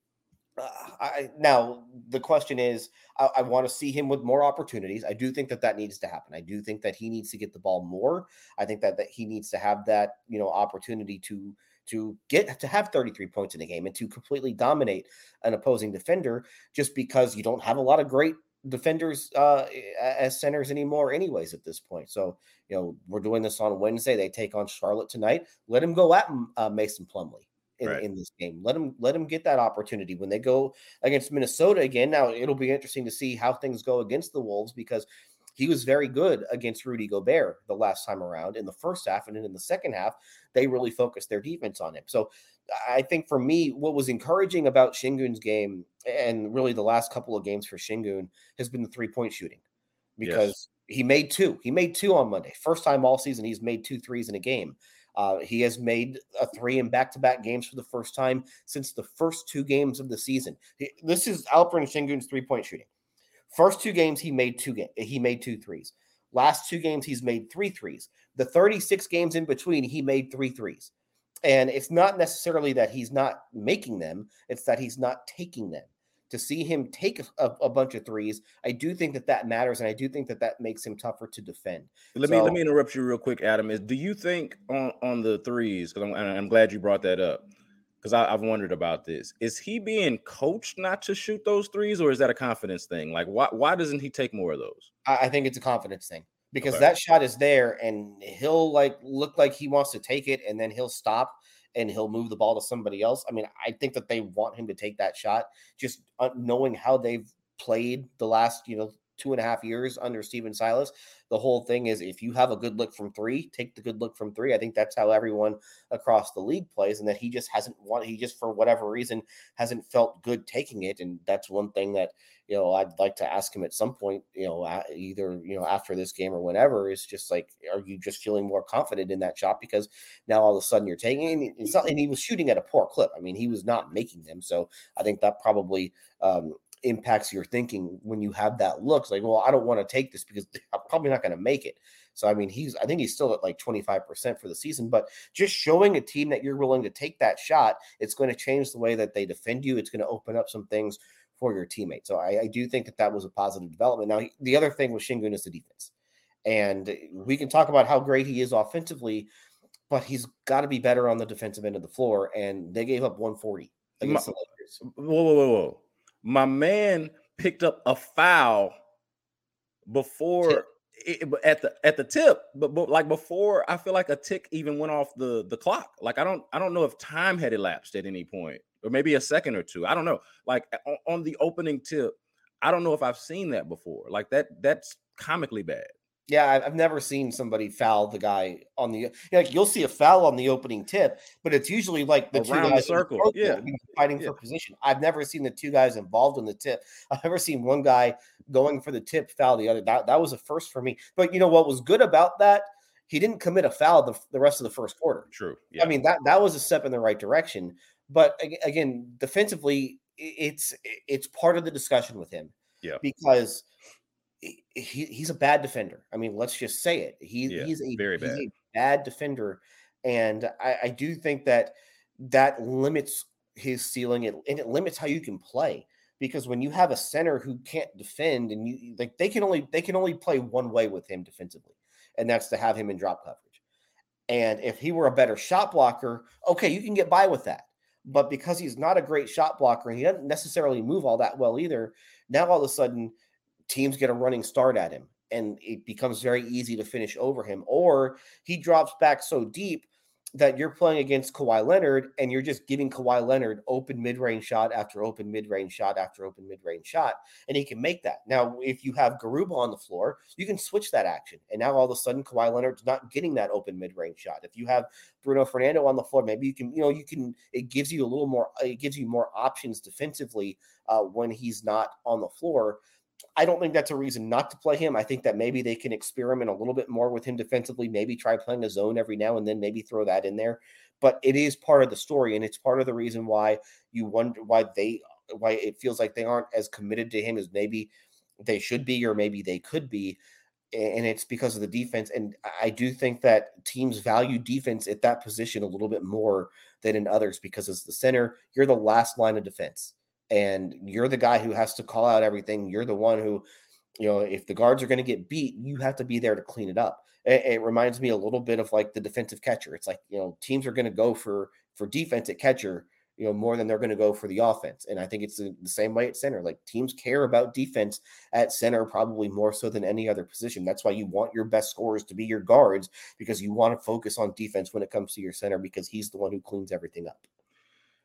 Uh, I, now the question is, I, I want to see him with more opportunities. I do think that that needs to happen. I do think that he needs to get the ball more. I think that that he needs to have that you know opportunity to to get to have 33 points in a game and to completely dominate an opposing defender just because you don't have a lot of great defenders uh, as centers anymore, anyways, at this point. So, you know, we're doing this on Wednesday. They take on Charlotte tonight. Let him go at uh, Mason Plumlee. In, right. in this game, let him let him get that opportunity when they go against Minnesota again. Now it'll be interesting to see how things go against the Wolves because he was very good against Rudy Gobert the last time around in the first half, and then in the second half, they really focused their defense on him. So I think for me, what was encouraging about Sengun's game and really the last couple of games for Sengun has been the three point shooting because yes. he made two. He made two on Monday. First time all season he's made two threes in a game. Uh, he has made a three in back to back games for the first time since the first two games of the season. This is Alperen Sengun's three point shooting. First two games he made two ga- he made two threes. Last two games he's made three threes. The 36 games in between he made three threes. And it's not necessarily that he's not making them, it's that he's not taking them. To see him take a, a, bunch of threes, I do think that that matters, and I do think that that makes him tougher to defend. Let so, me let me interrupt you real quick, Adam. Is do you think on on the threes? Because I'm, I'm glad you brought that up because I've wondered about this. Is he being coached not to shoot those threes, or is that a confidence thing? Like, why why doesn't he take more of those? I, I think it's a confidence thing because okay. that shot is there and he'll like look like he wants to take it and then he'll stop and he'll move the ball to somebody else. I mean, I think that they want him to take that shot just uh, knowing how they've played the last, you know, two and a half years under Stephen Silas. The whole thing is if you have a good look from three, take the good look from three. I think that's how everyone across the league plays, and that he just hasn't want he just for whatever reason hasn't felt good taking it. And that's one thing that you know, I'd like to ask him at some point, you know, either, you know, after this game or whenever, is just like, are you just feeling more confident in that shot? Because now all of a sudden you're taking it's not, and he was shooting at a poor clip. I mean, he was not making them. So I think that probably um, impacts your thinking when you have that look. Like, well, I don't want to take this because (laughs) I'm probably not going to make it. So I mean, he's I think he's still at like 25% for the season, but just showing a team that you're willing to take that shot, it's going to change the way that they defend you. It's going to open up some things for your teammate. So I, I, do think that that was a positive development. Now, the other thing with Sengun is the defense. And we can talk about how great he is offensively, but he's got to be better on the defensive end of the floor. And they gave up 140 against My, the Lakers. Whoa, whoa, whoa, whoa. My man picked up a foul before it, at the at the tip, but, but like before, I feel like a tick even went off the the clock. Like I don't I don't know if time had elapsed at any point. Or maybe a second or two. I don't know. Like on, on the opening tip, I don't know if I've seen that before. Like that that's comically bad. Yeah, I've never seen somebody foul the guy on the like. You'll see a foul on the opening tip, but it's usually like the Around two the guys circle, yeah. fighting Yeah. for position. I've never seen the two guys involved in the tip. (laughs) I've never seen one guy going for the tip foul the other. That that was a first for me. But you know what was good about that? He didn't commit a foul the, the rest of the first quarter. True. Yeah. I mean that that was a step in the right direction. But again, defensively, it's it's part of the discussion with him. Yeah. because he, he- he's a bad defender. I mean, let's just say it. He, Yeah, he's a very he's bad. a bad defender, and I, I do think that that limits his ceiling and, and it limits how you can play. Because when you have a center who can't defend, and you like they can only they can only play one way with him defensively, and that's to have him in drop coverage. And if he were a better shot blocker, okay, you can get by with that. But because he's not a great shot blocker and he doesn't necessarily move all that well either, now all of a sudden teams get a running start at him and it becomes very easy to finish over him. Or he drops back so deep that you're playing against Kawhi Leonard and you're just giving Kawhi Leonard open mid range shot after open mid range shot after open mid range shot, and he can make that. Now, if you have Garuba on the floor, you can switch that action, and now all of a sudden Kawhi Leonard's not getting that open mid range shot. If you have Bruno Fernando on the floor, maybe you can, you know, you can. It gives you a little more. It gives you more options defensively uh, when he's not on the floor. I don't think that's a reason not to play him. I think that maybe they can experiment a little bit more with him defensively, maybe try playing a zone every now and then, maybe throw that in there. But it is part of the story, and it's part of the reason why you wonder why they why it feels like they aren't as committed to him as maybe they should be, or maybe they could be. And it's because of the defense. And I do think that teams value defense at that position a little bit more than in others because as the center, you're the last line of defense and you're the guy who has to call out everything. You're the one who, you know, if the guards are going to get beat, you have to be there to clean it up. It, it reminds me a little bit of like the defensive catcher. It's like you know teams are going to go for for defense at catcher, you know, more than they're going to go for the offense. And I think it's the, the same way at center. Like teams care about defense at center probably more so than any other position. That's why you want your best scorers to be your guards because you want to focus on defense when it comes to your center because he's the one who cleans everything up.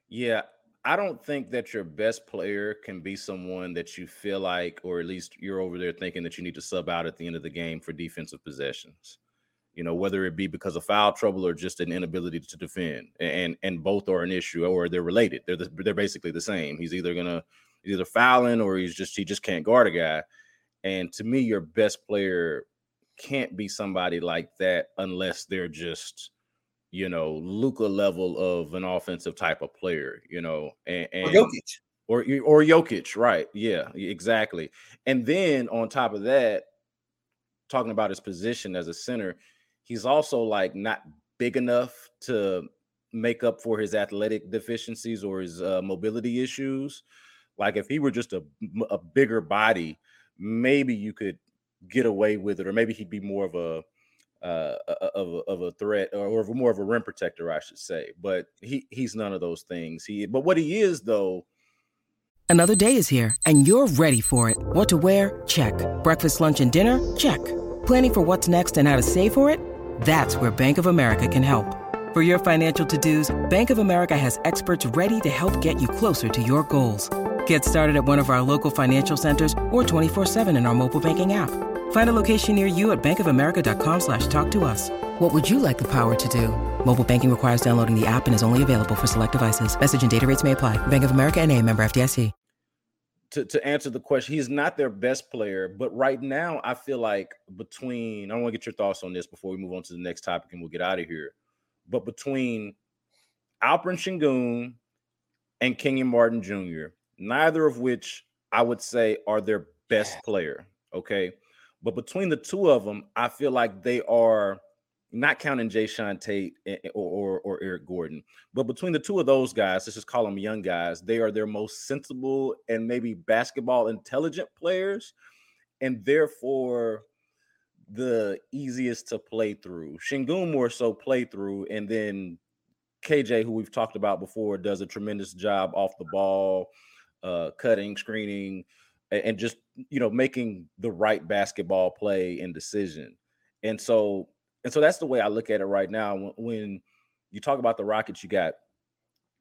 Yeah, I don't think that your best player can be someone that you feel like, or at least you're over there thinking that you need to sub out at the end of the game for defensive possessions. You know, whether it be because of foul trouble or just an inability to defend, and and both are an issue, or they're related. They're the, they're basically the same. He's either gonna he's either fouling or he's just he just can't guard a guy. And to me, your best player can't be somebody like that unless they're just you know, Luka level of an offensive type of player, you know, and, Or and Jokic. or or Jokic, right? Yeah, exactly. And then on top of that, talking about his position as a center, he's also like not big enough to make up for his athletic deficiencies or his uh, mobility issues. Like if he were just a a bigger body, maybe you could get away with it, or maybe he'd be more of a uh, of a, of a threat or, or more of a rim protector, I should say. But he he's none of those things. He but what he is though. Another day is here, and you're ready for it. What to wear? Check. Breakfast, lunch, and dinner? Check. Planning for what's next and how to save for it? That's where Bank of America can help. For your financial to-dos, Bank of America has experts ready to help get you closer to your goals. Get started at one of our local financial centers or 24-7 in our mobile banking app. Find a location near you at bankofamerica.com slash talk to us. What would you like the power to do? Mobile banking requires downloading the app and is only available for select devices. Message and data rates may apply. Bank of America and a member FDIC. to, to answer the question, he's not their best player, but right now I feel like between I want to get your thoughts on this before we move on to the next topic and we'll get out of here. But between Alperen Sengun and Kenyon Martin Jr., neither of which I would say are their best player. Okay. But between the two of them, I feel like they are not counting Jae'Sean Tate or, or, or Eric Gordon, but between the two of those guys, let's just call them young guys, they are their most sensible and maybe basketball intelligent players, and therefore the easiest to play through. Sengun more so play through, and then KJ, who we've talked about before, does a tremendous job off the ball, uh, cutting, screening, and just you know making the right basketball play and decision. And so, and so that's the way I look at it right now. When, when you talk about the Rockets, you got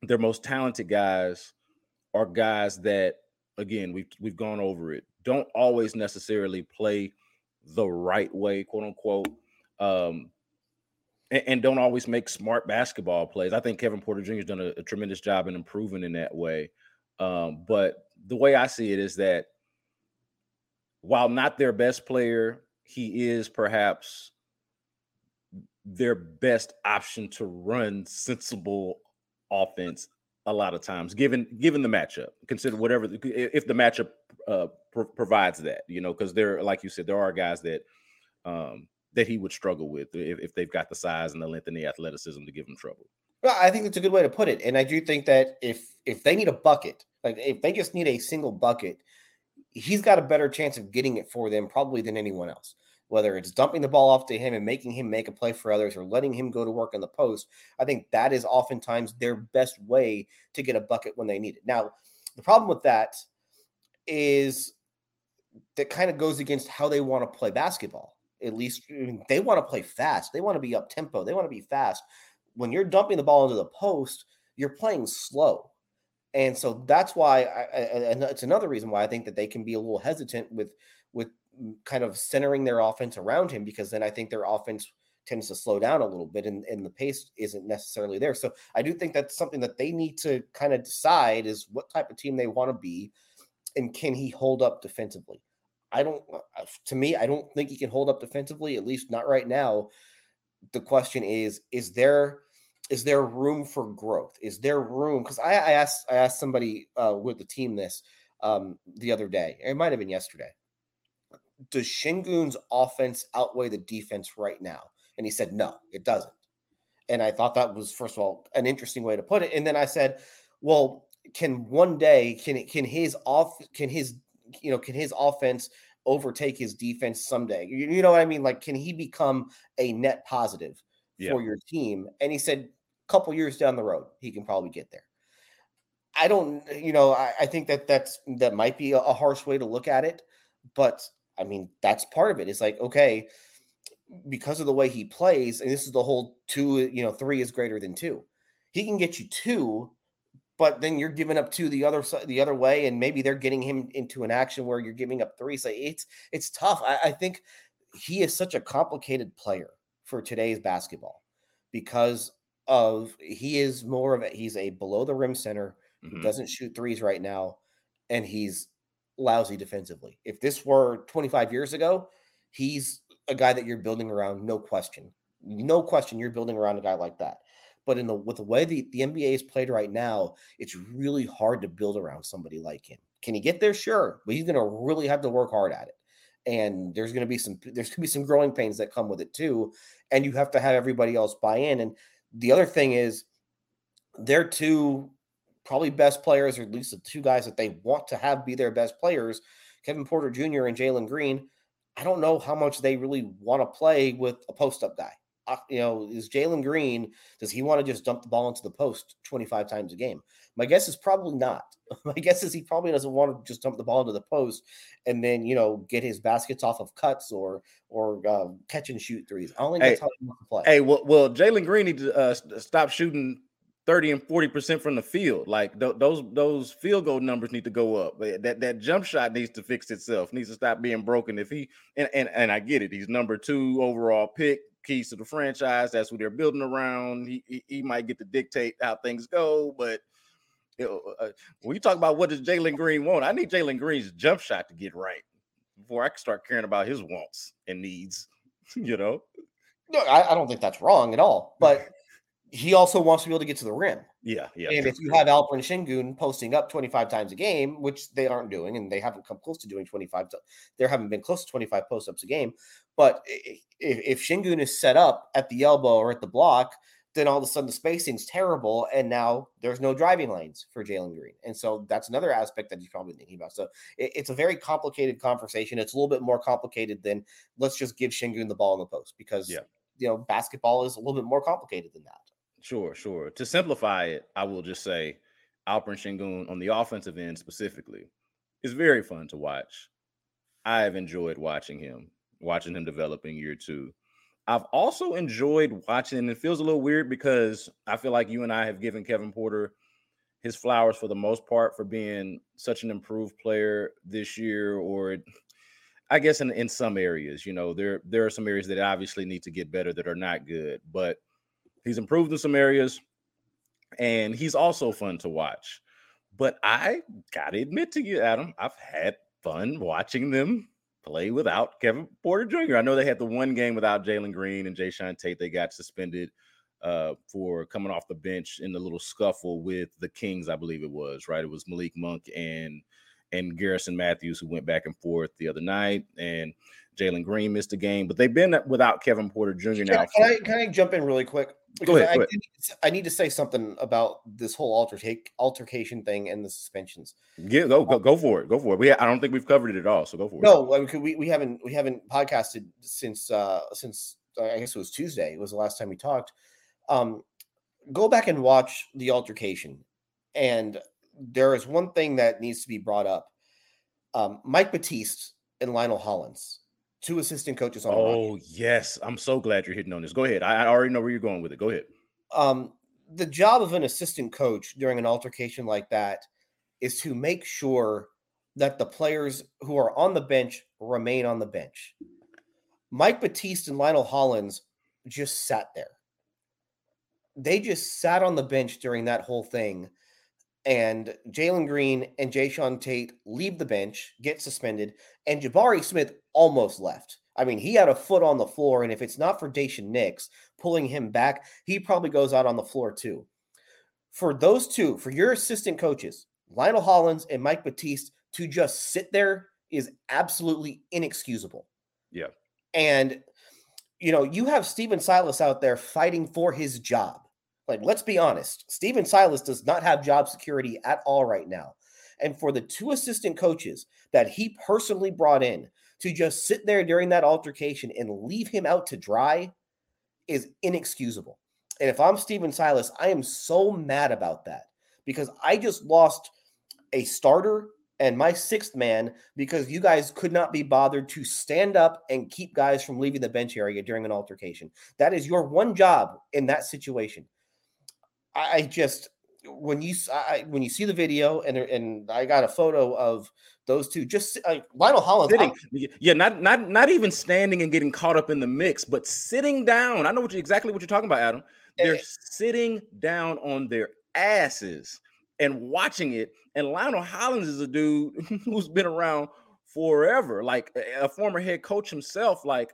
their most talented guys are guys that, again, we've we've gone over it, don't always necessarily play the right way, quote unquote. Um, and, and don't always make smart basketball plays. I think Kevin Porter Jr. has done a, a tremendous job in improving in that way. Um, but the way I see it is that while not their best player, he is perhaps their best option to run sensible offense a lot of times given given the matchup consider whatever if the matchup uh, pro- provides that you know because there like you said there are guys that um that he would struggle with if, if they've got the size and the length and the athleticism to give him trouble. Well i think that's a good way to put it and i do think that if if they need a bucket like if they just need a single bucket he's got a better chance of getting it for them probably than anyone else whether it's dumping the ball off to him and making him make a play for others or letting him go to work on the post, I think that is oftentimes their best way to get a bucket when they need it. Now, the problem with that is that kind of goes against how they want to play basketball. At least I mean, they want to play fast. They want to be up tempo. They want to be fast. When you're dumping the ball into the post, you're playing slow. And so that's why I, and it's another reason why I think that they can be a little hesitant with with kind of centering their offense around him because then I think their offense tends to slow down a little bit and, and the pace isn't necessarily there. So I do think that's something that they need to kind of decide is what type of team they want to be and can he hold up defensively? I don't uh, to me, I don't think he can hold up defensively, at least not right now. The question is, is there is there room for growth? Is there room? Because I, I asked I asked somebody uh, with the team this um, the other day. It might have been yesterday does Sengun's offense outweigh the defense right now? And he said, no, it doesn't. And I thought that was, first of all, an interesting way to put it. And then I said, well, can one day can can his off can his you know can his offense overtake his defense someday? You, you know what I mean? Like, can he become a net positive yeah. for your team? And he said, a couple years down the road, he can probably get there. I don't, you know, I, I think that that's that might be a, a harsh way to look at it, but I mean, that's part of it. It's like, okay, because of the way he plays, and this is the whole two, you know, three is greater than two. He can get you two, but then you're giving up two the other side, the other way, and maybe they're getting him into an action where you're giving up three. So it's it's tough. I, I think he is such a complicated player for today's basketball because of he is more of a he's a below the rim center mm-hmm. who doesn't shoot threes right now, and he's lousy defensively. If this were 25 years ago, he's a guy that you're building around, no question. No question you're building around a guy like that. But in the with the way the, the NBA is played right now, it's really hard to build around somebody like him. Can he get there? Sure, but he's gonna really have to work hard at it. And there's gonna be some there's gonna be some growing pains that come with it too. And you have to have everybody else buy in. And the other thing is they're two probably best players, or at least the two guys that they want to have be their best players, Kevin Porter Jr. and Jalen Green. I don't know how much they really want to play with a post up guy. You know, is Jalen Green, does he want to just dump the ball into the post 25 times a game? My guess is probably not. (laughs) My guess is he probably doesn't want to just dump the ball into the post and then, you know, get his baskets off of cuts or or uh, catch and shoot threes. I don't think hey, that's how he wants to play. Hey, well, well Jalen Green needs to uh, stop shooting 30 and 40 percent from the field. Like th- those those field goal numbers need to go up. That that jump shot needs to fix itself. Needs to stop being broken. If he and and, and I get it, he's number two overall pick, keys to the franchise. That's what they're building around. He he, he might get to dictate how things go, but. Uh, when you talk about what does Jalen Green want, I need Jalen Green's jump shot to get right before I can start caring about his wants and needs. (laughs) You know, no, I, I don't think that's wrong at all. But (laughs) he also wants to be able to get to the rim. Yeah, yeah. And if you have Alperen Sengun posting up 25 times a game, which they aren't doing, and they haven't come close to doing 25, to, there haven't been close to 25 post ups a game. But if, if Sengun is set up at the elbow or at the block, then all of a sudden the spacing's terrible, and now there's no driving lanes for Jalen Green, and so that's another aspect that he's probably thinking about. So it, it's a very complicated conversation. It's a little bit more complicated than let's just give Sengun the ball in the post because yeah. you know basketball is a little bit more complicated than that. Sure, sure. To simplify it, I will just say Alperen Sengun on the offensive end specifically is very fun to watch. I have enjoyed watching him, watching him develop in year two. I've also enjoyed watching, and it feels a little weird because I feel like you and I have given Kevin Porter his flowers for the most part for being such an improved player this year, or I guess in, in some areas, you know, there there are some areas that obviously need to get better that are not good, but he's improved in some areas, and he's also fun to watch. But I gotta admit to you, Adam, I've had fun watching them play without Kevin Porter Jr. I know they had the one game without Jalen Green and Jae'Sean Tate. They got suspended uh, for coming off the bench in the little scuffle with the Kings, I believe it was, right? It was Malik Monk and and Garrison Matthews who went back and forth the other night, and Jalen Green missed a game, but they've been without Kevin Porter Jr. now. Can, I, can I jump in really quick? Go ahead, I, go ahead. I, need to say something about this whole alterca- altercation thing and the suspensions. Yeah, go, go go for it. Go for it. We I don't think we've covered it at all, so go for it. No, we we haven't we haven't podcasted since uh since I guess it was Tuesday. It was the last time we talked. Um, go back and watch the altercation, and there is one thing that needs to be brought up. Um, Mike Batiste and Lionel Hollins, two assistant coaches on. Oh yes, I'm so glad you're hitting on this. Go ahead. I, I already know where you're going with it. Go ahead. Um, the job of an assistant coach during an altercation like that is to make sure that the players who are on the bench remain on the bench. Mike Batiste and Lionel Hollins just sat there they just sat on the bench during that whole thing. And Jalen Green and Jae'Sean Tate leave the bench, get suspended, and Jabari Smith almost left. I mean, he had a foot on the floor, and if it's not for Daishen Nix pulling him back, he probably goes out on the floor too. For those two, for your assistant coaches, Lionel Hollins and Mike Batiste, to just sit there is absolutely inexcusable. Yeah. And you know, you have Stephen Silas out there fighting for his job. Like, let's be honest, Stephen Silas does not have job security at all right now. And for the two assistant coaches that he personally brought in to just sit there during that altercation and leave him out to dry is inexcusable. And if I'm Stephen Silas, I am so mad about that because I just lost a starter and my sixth man because you guys could not be bothered to stand up and keep guys from leaving the bench area during an altercation. That is your one job in that situation. I just when you I, when you see the video and and I got a photo of those two just like Lionel Hollins sitting, yeah, not not not even standing and getting caught up in the mix, but sitting down. I know what you, exactly what you're talking about, Adam. They're and, sitting down on their asses and watching it. And Lionel Hollins is a dude (laughs) who's been around forever, like a former head coach himself. Like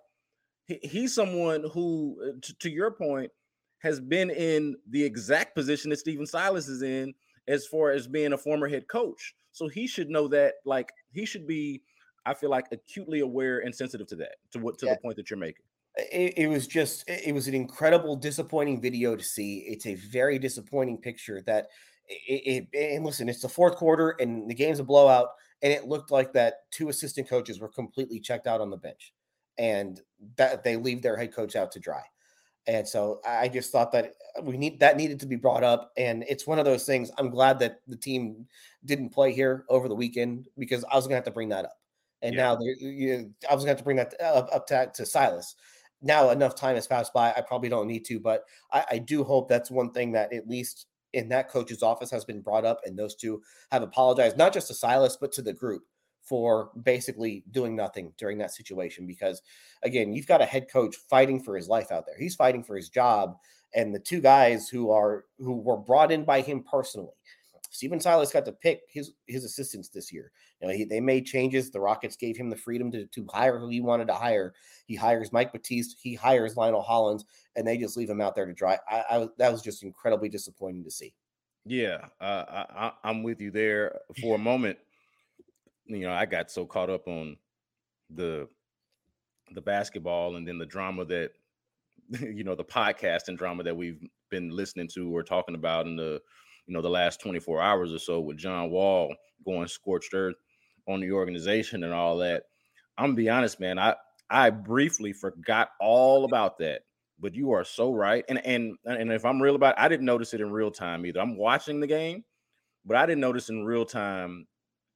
he, he's someone who, uh, to, to your point, has been in the exact position that Stephen Silas is in as far as being a former head coach. So he should know that, like, he should be, I feel like, acutely aware and sensitive to that, to what to yeah. the point that you're making. It, it, was just, it was an incredible, disappointing video to see. It's a very disappointing picture that it, it, and listen, it's the fourth quarter and the game's a blowout, and it looked like that two assistant coaches were completely checked out on the bench, and that they leave their head coach out to dry. And so I just thought that uh, we need that needed to be brought up, and it's one of those things. I'm glad that the team didn't play here over the weekend because I was gonna have to bring that up, and yeah. now you, I was gonna have to bring that up, up to, to Silas now enough time has passed by. I probably don't need to, but I, I, do hope that's one thing that at least in that coach's office has been brought up, and those two have apologized, not just to Silas, but to the group for basically doing nothing during that situation. Because again, you've got a head coach fighting for his life out there. He's fighting for his job, and the two guys who are who were brought in by him personally. Stephen Silas got to pick his his assistants this year. You know, he, they made changes. The Rockets gave him the freedom to, to hire who he wanted to hire. He hires Mike Batiste. He hires Lionel Hollins, and they just leave him out there to dry. I, I that was just incredibly disappointing to see. Yeah, uh, I, I'm with you there for a moment. You know, I got so caught up on the the basketball and then the drama that (laughs) you know the podcast and drama that we've been listening to or talking about in the you know the last 24 hours or so with John Wall going scorched earth on the organization and all that. I'm gonna be honest, man. I I briefly forgot all about that. But you are so right. And and and if I'm real about it, I didn't notice it in real time either. I'm watching the game, but I didn't notice in real time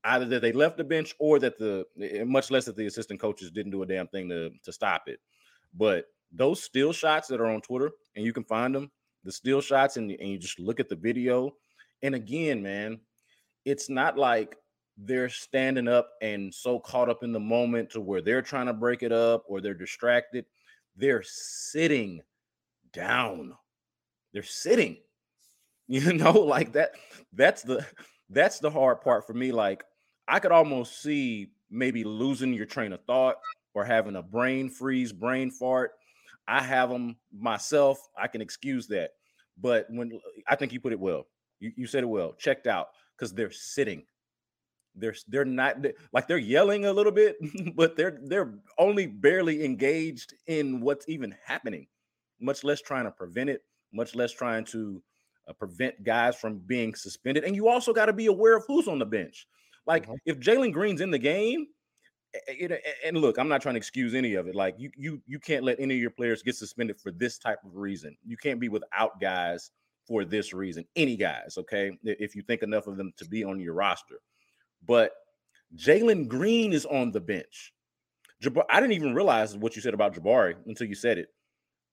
either that they left the bench or that the eh, much less that the assistant coaches didn't do a damn thing to to stop it. But those still shots that are on Twitter and you can find them, the still shots, and, and you just look at the video, And again, man, it's not like they're standing up and so caught up in the moment to where they're trying to break it up or they're distracted. They're sitting down. They're sitting. (laughs) You know, like that. That's the that's the hard part for me. Like I could almost see maybe losing your train of thought or having a brain freeze, brain fart. I have them myself. I can excuse that. But when I think you put it well, you, you said it well, checked out because they're sitting. They're they're not like they're yelling a little bit, (laughs) but they're they're only barely engaged in what's even happening, much less trying to prevent it, much less trying to uh, prevent guys from being suspended. And you also got to be aware of who's on the bench. Like mm-hmm. if Jalen Green's in the game, it, and look, I'm not trying to excuse any of it. Like you, you, you can't let any of your players get suspended for this type of reason. You can't be without guys for this reason. Any guys, okay? If you think enough of them to be on your roster, but Jalen Green is on the bench. Jab- I didn't even realize what you said about Jabari until you said it.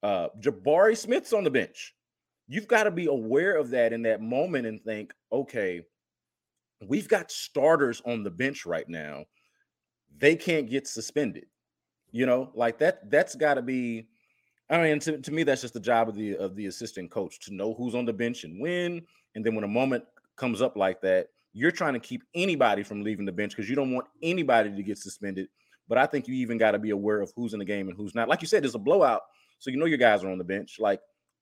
Uh, Jabari Smith's on the bench. You've got to be aware of that in that moment and think, okay, we've got starters on the bench right now they can't get suspended. You know, like that. That's got to be. I mean, to, to me, that's just the job of the of the assistant coach to know who's on the bench and when. And then when a moment comes up like that, you're trying to keep anybody from leaving the bench because you don't want anybody to get suspended. But I think you even got to be aware of who's in the game and who's not. Like you said, there's a blowout, so you know your guys are on the bench. Like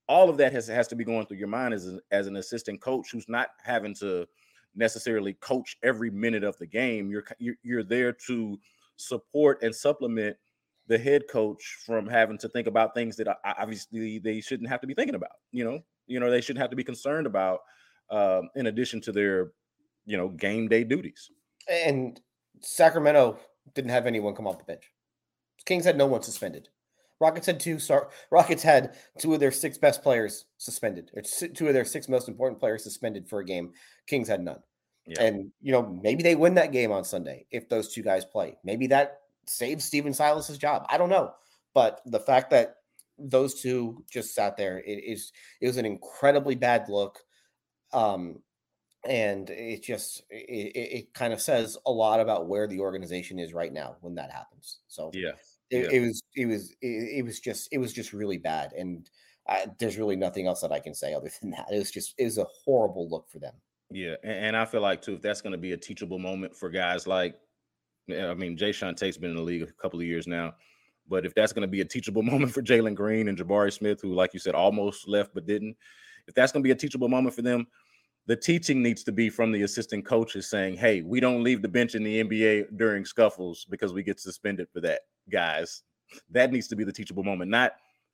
all of that has has to be going through your mind as a, as an assistant coach who's not having to necessarily coach every minute of the game. You're you're, you're there to support and supplement the head coach from having to think about things that obviously they shouldn't have to be thinking about. You know, you know they shouldn't have to be concerned about um, in addition to their you know game day duties. And Sacramento didn't have anyone come off the bench. Kings had no one suspended. Rockets had two. Start, Rockets had two of their six best players suspended, or two of their six most important players suspended for a game. Kings had none. Yeah. And you know, maybe they win that game on Sunday if those two guys play. Maybe that saves Stephen Silas's job. I don't know. But the fact that those two just sat there, it is it was an incredibly bad look. Um, and it just it, it kind of says a lot about where the organization is right now when that happens. So yeah, it, yeah. it was it was it, it, was just it was just really bad, and I, there's really nothing else that I can say other (laughs) than that. It was just it was a horrible look for them. Yeah, and, and I feel like too, if that's going to be a teachable moment for guys like, I mean, Jae'Sean Tate's been in the league a couple of years now, but if that's going to be a teachable (laughs) moment for Jalen Green and Jabari Smith, who, like you said, almost left but didn't, if that's going to be a teachable moment for them, the teaching needs to be from the assistant coaches saying, "Hey, we don't leave the bench in the NBA during scuffles because we get suspended for that, guys." That needs to be the teachable moment, not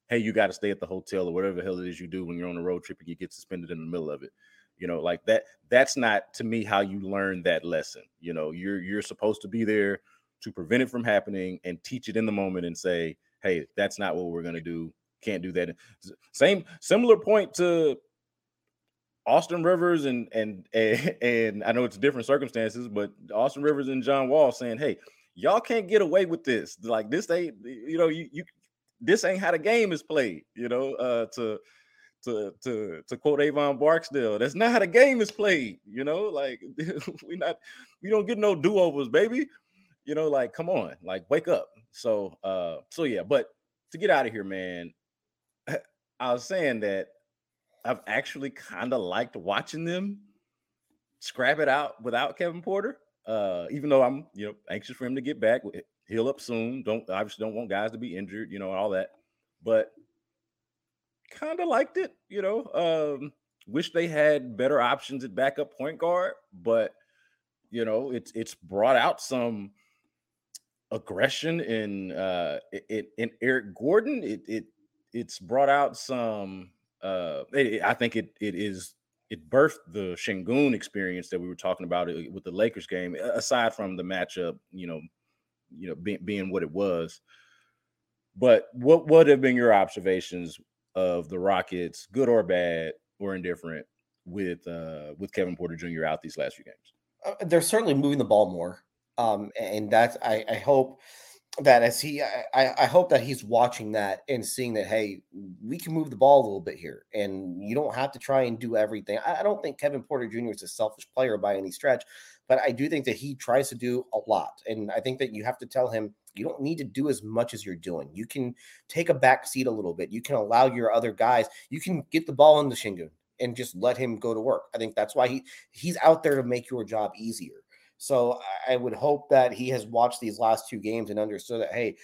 hey, you got to stay at the hotel or whatever the hell it is you do when you're on a road trip and you get suspended in the middle of it. You know like that that's not to me how you learn that lesson. You know you're you're supposed to be there to prevent it from happening and teach it in the moment and say hey that's not what we're to do. Can't do that. Same similar point to Austin Rivers and and (laughs) and, I know it's different circumstances, but Austin Rivers and John Wall saying, "Hey, y'all can't get away with this. Like this ain't you know you you this ain't how the game is played. You know, uh, to to to to quote Avon Barksdale, that's not how the game is played. You know, like (laughs) we not we don't get no do overs, baby. You know, like come on, like wake up. So uh, so yeah, but to get out of here, man, (laughs) I was saying that I've actually kind of liked watching them scrap it out without Kevin Porter. Uh, even though I'm you know anxious for him to get back, heal up soon. Don't obviously don't want guys to be injured, you know, all that. But kind of liked it, you know. Um, wish they had better options at backup point guard, but you know, it's it's brought out some aggression in uh it, in Eric Gordon. It it it's brought out some uh it, I think it it is it birthed the Sengun experience that we were talking about uh, with the Lakers game, aside from the matchup, you know, you know, being, what it was. But what would have been your observations of the Rockets, good or bad or indifferent, with uh with Kevin Porter Jr. out these last few games? Uh, they're certainly moving the ball more, um, and that's I, I hope that as he I, I hope that he's watching that and seeing that hey we can move the ball a little bit here and you don't have to try and do everything. I, don't think kevin porter jr is a selfish player by any stretch but i do think that he tries to do a lot and i think that you have to tell him you don't need to do as much as you're doing. You can take a back seat a little bit. You can allow your other guys you can get the ball in the Sengun and just let him go to work. I think that's why he he's out there to make your job easier so I would hope that he has watched these last two games and understood that hey,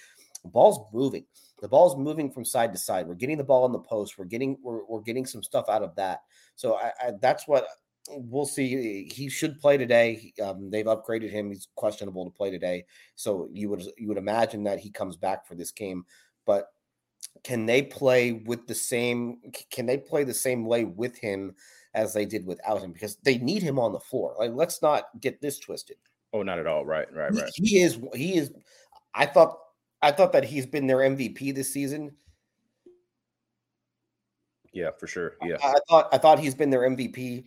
the ball's moving. The ball's moving from side to side. We're getting the ball in the post. We're getting we're, we're getting some stuff out of that. So I, I, that's what we'll see. He should play today. Um, they've upgraded him. He's questionable to play today. So you would you would imagine that he comes back for this game. But can they play with the same? Can they play the same way with him as they did without him because they need him on the floor. Like, let's not get this twisted. Oh, not at all. Right, right, right. He, he is. He is. I thought. I thought that he's been their MVP this season. Yeah, for sure. Yeah, I, I thought. I thought he's been their MVP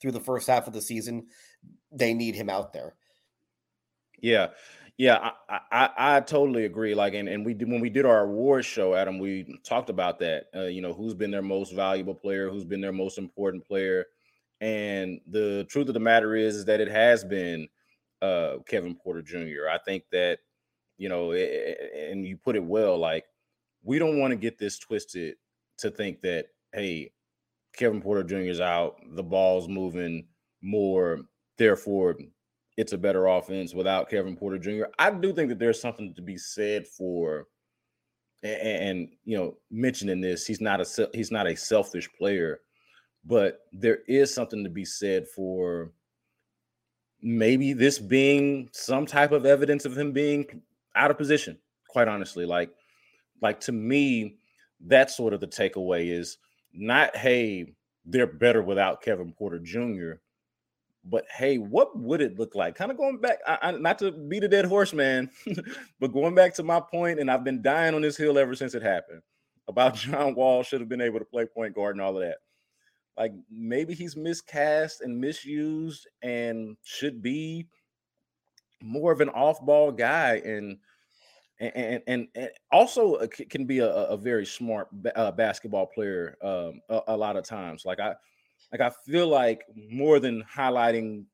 through the first half of the season. They need him out there. Yeah, yeah, I, I, I totally agree. Like, and, and we did when we did our awards show, Adam, we talked about that. Uh, you know, who's been their most valuable player, who's been their most important player, and the truth of the matter is, is that it has been uh, Kevin Porter Jr. I think that you know, it, and you put it well. Like, we don't want to get this twisted to think that hey, Kevin Porter Jr. is out, the ball's moving more, therefore it's a better offense without Kevin Porter Jr. I do think that there's something to be said for and, and you know mentioning this he's not a he's not a selfish player but there is something to be said for maybe this being some type of evidence of him being out of position quite honestly like like to me that's sort of the takeaway is not hey they're better without Kevin Porter Jr but hey, what would it look like? Kind of going back, I, I, not to beat a dead horse, man, (laughs) but going back to my point, and I've been dying on this hill ever since it happened about (laughs) John Wall should have been able to play point guard and all of that. Like maybe he's miscast and misused and should be more of an off-ball guy and and and, and also can be a, a very smart uh, basketball player um, a, a lot of times. Like I like I feel like more than highlighting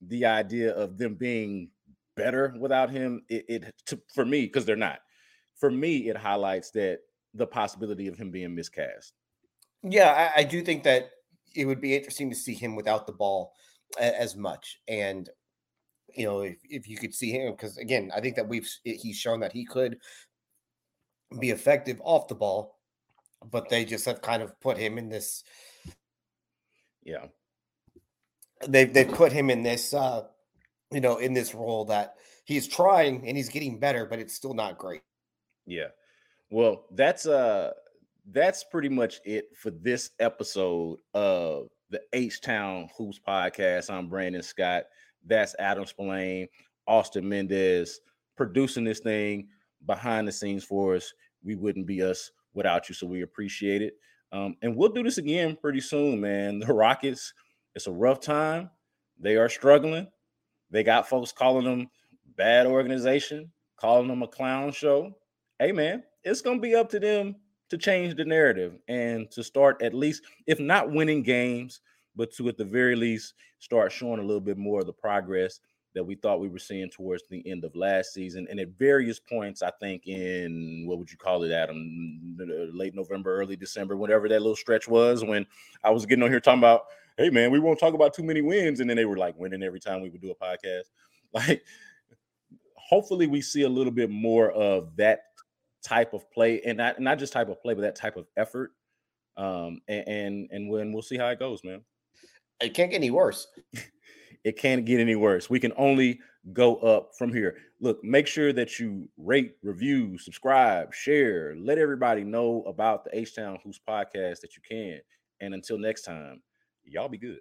the idea of them being better without him, it, it to, for me because they're not. For me, it highlights that the possibility of him being miscast. Yeah, I, I do think that it would be interesting to see him without the ball as much, and you know, if, if you could see him, because again, I think that we've he's shown that he could be effective off the ball, but they just have kind of put him in this yeah. They've they've put him in this uh you know in this role that he's trying and he's getting better, but it's still not great. Yeah. Well, that's uh that's pretty much it for this episode of the H Town Hoops podcast. I'm Brandon Scott. That's Adam Spolane, Austin Mendez producing this thing behind the scenes for us. We wouldn't be us without you, so we appreciate it. Um, and we'll do this again pretty soon, man. (laughs) The Rockets, it's a rough time. They are struggling. They got folks calling them bad organization, calling them a clown show. Hey, man, it's going to be up to them to change the narrative and to start at least, if not winning games, but to at the very least start showing a little bit more of the progress that we thought we were seeing towards the end of last season. And at various points, I think in what would you call it, Adam, late November, early December, whatever that little stretch was, when I was getting on here talking about, hey man, we won't talk about too many wins, and then they were like winning every time we would do a podcast. (laughs) Like, hopefully, we see a little bit more of that type of play, and not not just type of play, but that type of effort. Um, and and, and when we'll see how it goes, man. It can't get any worse. (laughs) It can't get any worse. We can only go up from here. Look, make sure that you rate, review, subscribe, share, let everybody know about the H Town Hoops podcast that you can. And until next time, y'all be good.